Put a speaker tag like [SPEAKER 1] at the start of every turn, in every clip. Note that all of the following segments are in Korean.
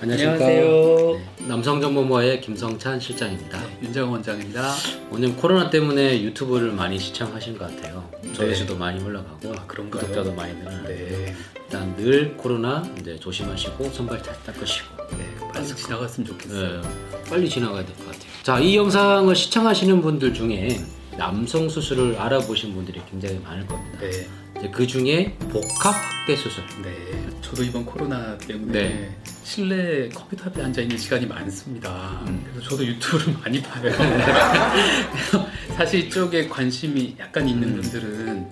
[SPEAKER 1] 안녕하십니까.
[SPEAKER 2] 안녕하세요.
[SPEAKER 1] 네, 남성정보모의 김성찬 실장입니다.
[SPEAKER 2] 윤정원 원장입니다.
[SPEAKER 1] 오늘 코로나 때문에 유튜브를 많이 시청하신 것 같아요. 조회수도 많이 올라가고
[SPEAKER 2] 아, 그런가요?
[SPEAKER 1] 구독자도 많이 늘어나고
[SPEAKER 2] 네,
[SPEAKER 1] 일단 늘 코로나 이제 조심하시고 손발 잘 닦으시고
[SPEAKER 2] 네, 빨리 지나갔으면 좋겠어요.
[SPEAKER 1] 네, 빨리 지나가야 될 것 같아요. 자, 이 영상을 시청하시는 분들 중에 남성 수술을 알아보신 분들이 굉장히 많을 겁니다.
[SPEAKER 2] 네,
[SPEAKER 1] 그 중에 복합 확대 수술.
[SPEAKER 2] 네. 저도 이번 코로나 때문에
[SPEAKER 1] 네.
[SPEAKER 2] 실내 컴퓨터 앞에 앉아 있는 시간이 많습니다.
[SPEAKER 1] 음.
[SPEAKER 2] 그래서 저도 유튜브를 많이 봐요. 그래서 사실 이쪽에 관심이 약간 있는
[SPEAKER 1] 음.
[SPEAKER 2] 분들은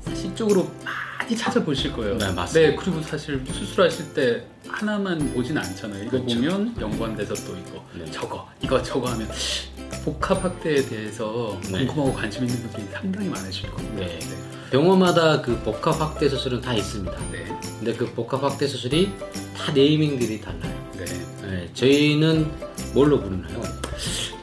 [SPEAKER 2] 사실 이쪽으로 많이 찾아보실 거예요.
[SPEAKER 1] 네, 맞습니다.
[SPEAKER 2] 네, 그리고 사실 수술하실 때 하나만 보진 않잖아요. 이거
[SPEAKER 1] 그렇죠.
[SPEAKER 2] 보면 연관돼서 또 이거
[SPEAKER 1] 네.
[SPEAKER 2] 저거 이거 저거 하면 복합 확대에 대해서
[SPEAKER 1] 네.
[SPEAKER 2] 궁금하고 관심 있는 분들이 상당히 많으실 겁니다.
[SPEAKER 1] 네. 병원마다 그 복합 확대 수술은 다 있습니다.
[SPEAKER 2] 네,
[SPEAKER 1] 근데 그 복합 확대 수술이 다 naming들이 달라요.
[SPEAKER 2] 네.
[SPEAKER 1] 네, 저희는 뭘로 부르나요?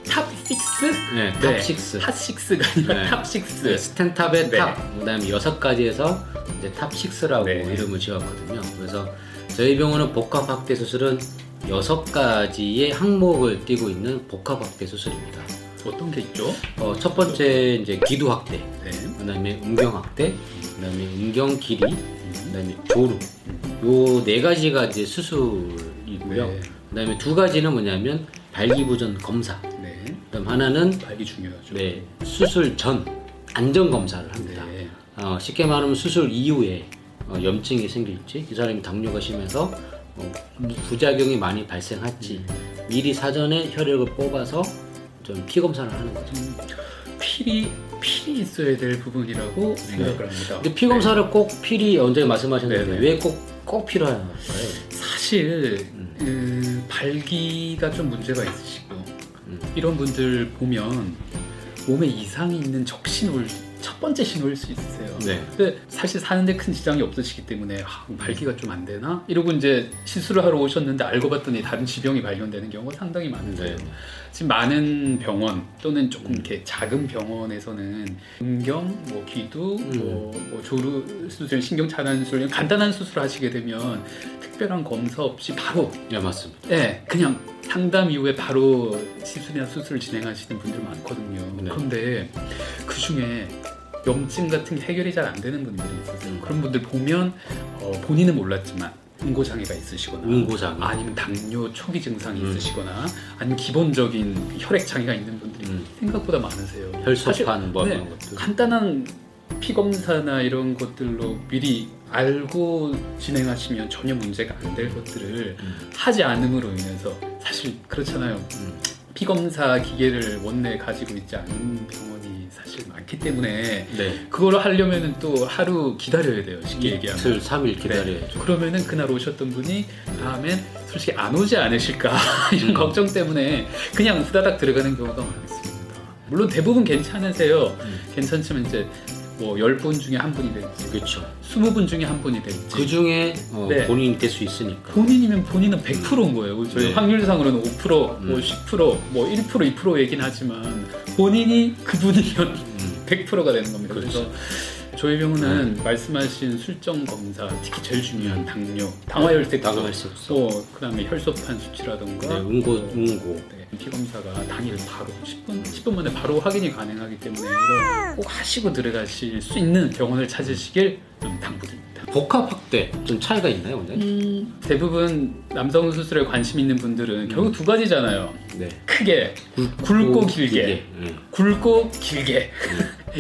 [SPEAKER 2] Top 6?
[SPEAKER 1] 네, Top 6.
[SPEAKER 2] Top 6가 아니라
[SPEAKER 1] 네.
[SPEAKER 2] Top 6.
[SPEAKER 1] 네, 스탠탑의
[SPEAKER 2] 네.
[SPEAKER 1] Top, 그다음에 여섯 가지에서 이제 Top 6라고
[SPEAKER 2] 네.
[SPEAKER 1] 이름을 지었거든요. 그래서 저희 병원은 복합 확대 수술은 여섯 가지의 항목을 띠고 있는 복합 확대 수술입니다.
[SPEAKER 2] 어떤 게 있죠?
[SPEAKER 1] 어, 첫 번째 이제 기두 확대,
[SPEAKER 2] 네.
[SPEAKER 1] 그다음에 음경 확대, 그다음에 음경 길이,
[SPEAKER 2] 음.
[SPEAKER 1] 그다음에 조루. 요 네 가지가 이제 수술이고요.
[SPEAKER 2] 네.
[SPEAKER 1] 그다음에 두 가지는 뭐냐면 발기부전 검사.
[SPEAKER 2] 네.
[SPEAKER 1] 그다음 하나는
[SPEAKER 2] 발기 중요하죠.
[SPEAKER 1] 네, 수술 전 안전 검사를 합니다.
[SPEAKER 2] 네.
[SPEAKER 1] 어, 쉽게 말하면 수술 이후에 어, 염증이 생길지, 이 사람이 당뇨가 심해서 어, 부작용이 많이 발생할지 미리 사전에 혈액을 뽑아서 좀 피 검사를 하는 거죠.
[SPEAKER 2] 음, 필이 필이 있어야 될 부분이라고 생각을 합니다.
[SPEAKER 1] 근데 피 검사를 꼭 필히 언제 말씀하셨는데
[SPEAKER 2] 네, 네.
[SPEAKER 1] 왜꼭 꼭 필요할까요?
[SPEAKER 2] 사실
[SPEAKER 1] 음.
[SPEAKER 2] 그 발기가 좀 문제가 있으시고
[SPEAKER 1] 음.
[SPEAKER 2] 이런 분들 보면 몸에 이상이 있는 적신호를 첫 번째 신호일 수 있으세요.
[SPEAKER 1] 네.
[SPEAKER 2] 근데 사실 사는데 큰 지장이 없으시기 때문에 아, 발기가 좀 안 되나 이러고 이제 시술을 하러 오셨는데 알고 봤더니 다른 지병이 발견되는 경우가 상당히 많으세요.
[SPEAKER 1] 네.
[SPEAKER 2] 지금 많은 병원 또는 조금
[SPEAKER 1] 음.
[SPEAKER 2] 이렇게 작은 병원에서는 음경, 뭐 귀두,
[SPEAKER 1] 음.
[SPEAKER 2] 뭐, 뭐 조루 수술, 신경 차단 수술 간단한 수술 하시게 되면 특별한 검사 없이 바로
[SPEAKER 1] 네, 맞습니다.
[SPEAKER 2] 예, 그냥 상담 이후에 바로 시술이나 수술을 진행하시는 분들 많거든요.
[SPEAKER 1] 네.
[SPEAKER 2] 그런데 그 중에 염증 같은 게 해결이 잘 안 되는 분들이.
[SPEAKER 1] 음.
[SPEAKER 2] 그런 분들 보면 어, 본인은 몰랐지만 응고 장애가 있으시거나
[SPEAKER 1] 응고장.
[SPEAKER 2] 아니면 당뇨 초기 증상이
[SPEAKER 1] 음.
[SPEAKER 2] 있으시거나 아니면 기본적인 그 혈액 장애가 있는 분들이
[SPEAKER 1] 음.
[SPEAKER 2] 생각보다 많으세요.
[SPEAKER 1] 혈소판 뭐
[SPEAKER 2] 네. 간단한 피 검사나 이런 것들로 미리 알고 진행하시면 전혀 문제가 안 될 것들을
[SPEAKER 1] 음.
[SPEAKER 2] 하지 않음으로 인해서 사실 그렇잖아요.
[SPEAKER 1] 음.
[SPEAKER 2] 피 검사 기계를 원내에 가지고 있지 않은 병원이 사실 많기 때문에
[SPEAKER 1] 네.
[SPEAKER 2] 그걸 하려면은 또 하루 기다려야 돼요. 쉽게 얘기하면.
[SPEAKER 1] 이틀, 3일 기다려야죠.
[SPEAKER 2] 그러면은 그날 오셨던 분이 다음엔 솔직히 안 오지 않으실까 이런
[SPEAKER 1] 음.
[SPEAKER 2] 걱정 때문에 그냥 후다닥 들어가는 경우가 많습니다. 물론 대부분 괜찮으세요.
[SPEAKER 1] 음.
[SPEAKER 2] 괜찮지만 이제 뭐 10분 중에 한 분이 될지
[SPEAKER 1] 그렇죠.
[SPEAKER 2] 20분 중에 한 분이 될지
[SPEAKER 1] 그 중에 어,
[SPEAKER 2] 네.
[SPEAKER 1] 본인이 될 수 있으니까.
[SPEAKER 2] 본인이면 본인은 100%인 거예요. 그죠?
[SPEAKER 1] 네.
[SPEAKER 2] 확률상으로는 5%, 뭐
[SPEAKER 1] 음.
[SPEAKER 2] 10%, 뭐 1%, 2% 얘긴 하지만 본인이 그분이면
[SPEAKER 1] 음.
[SPEAKER 2] 100%가 되는 겁니다. 그래서
[SPEAKER 1] 그렇죠.
[SPEAKER 2] 저희 병원은 말씀하신 술정 검사, 특히 제일 중요한 당뇨, 당화혈색
[SPEAKER 1] 당화혈 색소.
[SPEAKER 2] 또 그다음에 혈소판 수치라던가
[SPEAKER 1] 네, 응고, 응고.
[SPEAKER 2] 네, 피 검사가 당일 바로 10분 10분 만에 바로 확인이 가능하기 때문에 이거 꼭 하시고 들어가실 수 있는 병원을 찾으시길 좀 당부드립니다.
[SPEAKER 1] 복합 확대 좀 차이가 있나요, 근데?
[SPEAKER 2] 음. 대부분 남성 수술에 관심 있는 분들은 결국 두 가지잖아요.
[SPEAKER 1] 네.
[SPEAKER 2] 크게 굵고 길게.
[SPEAKER 1] 네.
[SPEAKER 2] 굵고 길게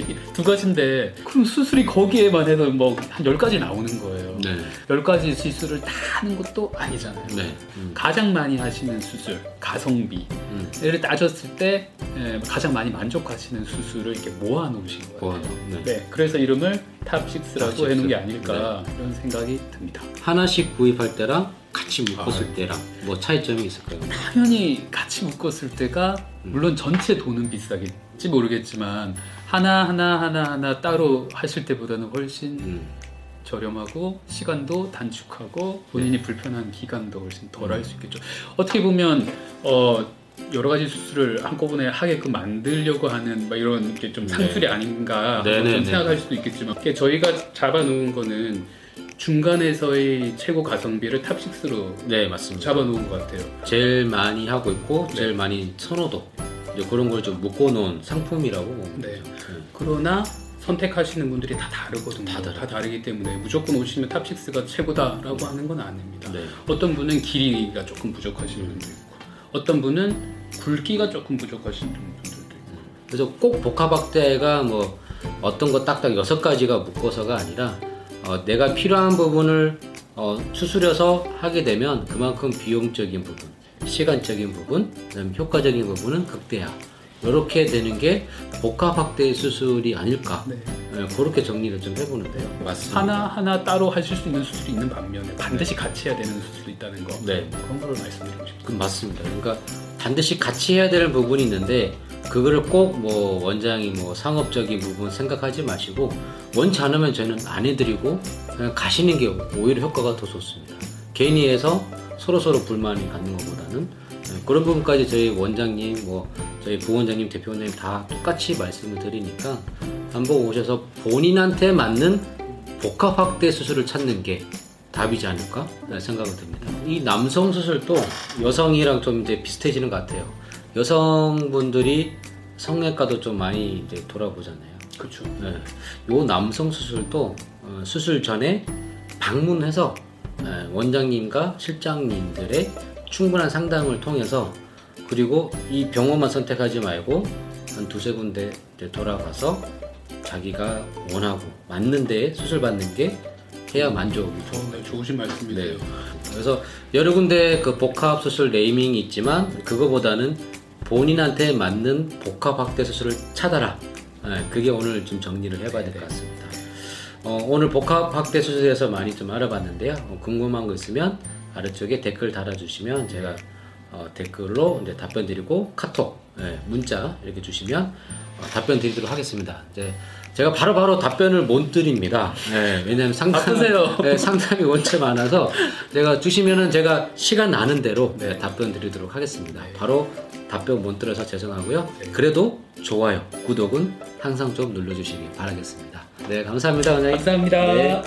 [SPEAKER 2] 두 가지인데 그럼 수술이 거기에만 해도 뭐한 열 가지 나오는 거예요.
[SPEAKER 1] 네.
[SPEAKER 2] 열 가지 시술을 다 하는 것도 아니잖아요.
[SPEAKER 1] 네. 음.
[SPEAKER 2] 가장 많이 하시는 수술, 가성비
[SPEAKER 1] 음.
[SPEAKER 2] 를 따졌을 때 에, 가장 많이 만족하시는 수술을 이렇게 모아 놓으신 거예요.
[SPEAKER 1] 네.
[SPEAKER 2] 네, 그래서 이름을 Top 6라고
[SPEAKER 1] Top Six.
[SPEAKER 2] 해놓은 게 아닐까 이런 생각이 듭니다.
[SPEAKER 1] 하나씩 구입할 때랑 같이 묶었을
[SPEAKER 2] 아.
[SPEAKER 1] 때랑 뭐 차이점이 있을까요?
[SPEAKER 2] 당연히 같이 묶었을 때가
[SPEAKER 1] 음.
[SPEAKER 2] 물론 전체 돈은 비싸 겠지 모르겠지만 하나 하나 하나 하나 따로 하실 때보다는 훨씬
[SPEAKER 1] 음.
[SPEAKER 2] 저렴하고 시간도 단축하고 본인이 불편한 기간도 훨씬 덜할
[SPEAKER 1] 음.
[SPEAKER 2] 수 있겠죠. 어떻게 보면 어 여러 가지 수술을 한꺼번에 하게끔 만들려고 하는 막 이런 게좀
[SPEAKER 1] 네.
[SPEAKER 2] 상술이 아닌가
[SPEAKER 1] 네, 네,
[SPEAKER 2] 좀
[SPEAKER 1] 네.
[SPEAKER 2] 생각할 수도 있겠지만 저희가 잡아놓은 거는 중간에서의 최고 가성비를 Top 6로
[SPEAKER 1] 네 맞습니다.
[SPEAKER 2] 잡아놓은 것 같아요.
[SPEAKER 1] 제일 많이 하고 있고
[SPEAKER 2] 네.
[SPEAKER 1] 제일 많이 선호도 이제 그런 걸 좀 묶어놓은 상품이라고 보면
[SPEAKER 2] 네.
[SPEAKER 1] 되죠. 네.
[SPEAKER 2] 그러나 선택하시는 분들이 다 다르거든요.
[SPEAKER 1] 다 다르-
[SPEAKER 2] 다르기 때문에 무조건 오시면 Top 6가 최고다라고 하는 건 아닙니다.
[SPEAKER 1] 네.
[SPEAKER 2] 어떤 분은 길이가 조금 부족하신 분도 있고 어떤 분은 굵기가 조금 부족하신 분들도 있고
[SPEAKER 1] 그래서 꼭 복합 확대가 뭐 어떤 거 딱딱 여섯 가지가 묶어서가 아니라 어, 내가 필요한 부분을 어, 수술해서 하게 되면 그만큼 비용적인 부분, 시간적인 부분, 그다음 효과적인 부분은 극대화. 이렇게 되는 게 복합 확대 수술이 아닐까.
[SPEAKER 2] 네.
[SPEAKER 1] 예, 그렇게 정리를 좀 해보는데요. 맞습니다.
[SPEAKER 2] 하나 하나 따로 하실 수 있는 수술이 있는 반면에 반드시 같이 해야 되는 수술도 있다는 거
[SPEAKER 1] 네.
[SPEAKER 2] 그런 걸 말씀드리고 싶습니다.
[SPEAKER 1] 그 맞습니다. 그러니까 반드시 같이 해야 되는 부분이 있는데 그거를 꼭 뭐 원장이 뭐 상업적인 부분 생각하지 마시고 원치 않으면 저희는 안 해드리고 그냥 가시는 게 오히려 효과가 더 좋습니다. 괜히 해서 서로 서로 불만이 갖는 것보다는 네, 그런 부분까지 저희 원장님 뭐 저희 부원장님 대표원장님 다 똑같이 말씀을 드리니까 한번 오셔서 본인한테 맞는 복합 확대 수술을 찾는 게 답이지 않을까 생각이 듭니다. 이 남성 수술도 여성이랑 좀 이제 비슷해지는 것 같아요. 여성분들이 성형외과도 좀 많이 이제 돌아보잖아요.
[SPEAKER 2] 그렇죠.
[SPEAKER 1] 네. 요 남성 수술도 어, 수술 전에 방문해서 네, 원장님과 실장님들의 충분한 상담을 통해서 그리고 이 병원만 선택하지 말고 한 두세 군데 돌아가서 자기가 원하고 맞는 데에 수술 받는 게 해야 만족이 좋은
[SPEAKER 2] 어, 네, 좋으신 말씀이세요.
[SPEAKER 1] 네. 그래서 여러 군데 그 복합 수술 네이밍이 있지만 그거보다는 본인한테 맞는 복합 확대 수술을 찾아라. 네, 그게 오늘 좀 정리를 해봐야 될 것 같습니다. 어, 오늘 복합 확대 수술에 대해서 많이 좀 알아봤는데요. 어, 궁금한 거 있으면 아래쪽에 댓글 달아주시면 제가 어, 댓글로 이제 답변 드리고 카톡, 예, 문자 이렇게 주시면 어, 답변 드리도록 하겠습니다. 이제 제가 바로바로 답변을 못 드립니다. 예, 왜냐하면 상담,
[SPEAKER 2] 바쁘세요.
[SPEAKER 1] 예, 상담이 원체 많아서 제가 주시면은 제가 시간 나는 대로 예, 답변 드리도록 하겠습니다. 바로 답변 못 들어서 죄송하고요. 그래도 좋아요, 구독은 항상 좀 눌러주시기 바라겠습니다. 네, 감사합니다, 원장님.
[SPEAKER 2] 감사합니다.
[SPEAKER 1] 네.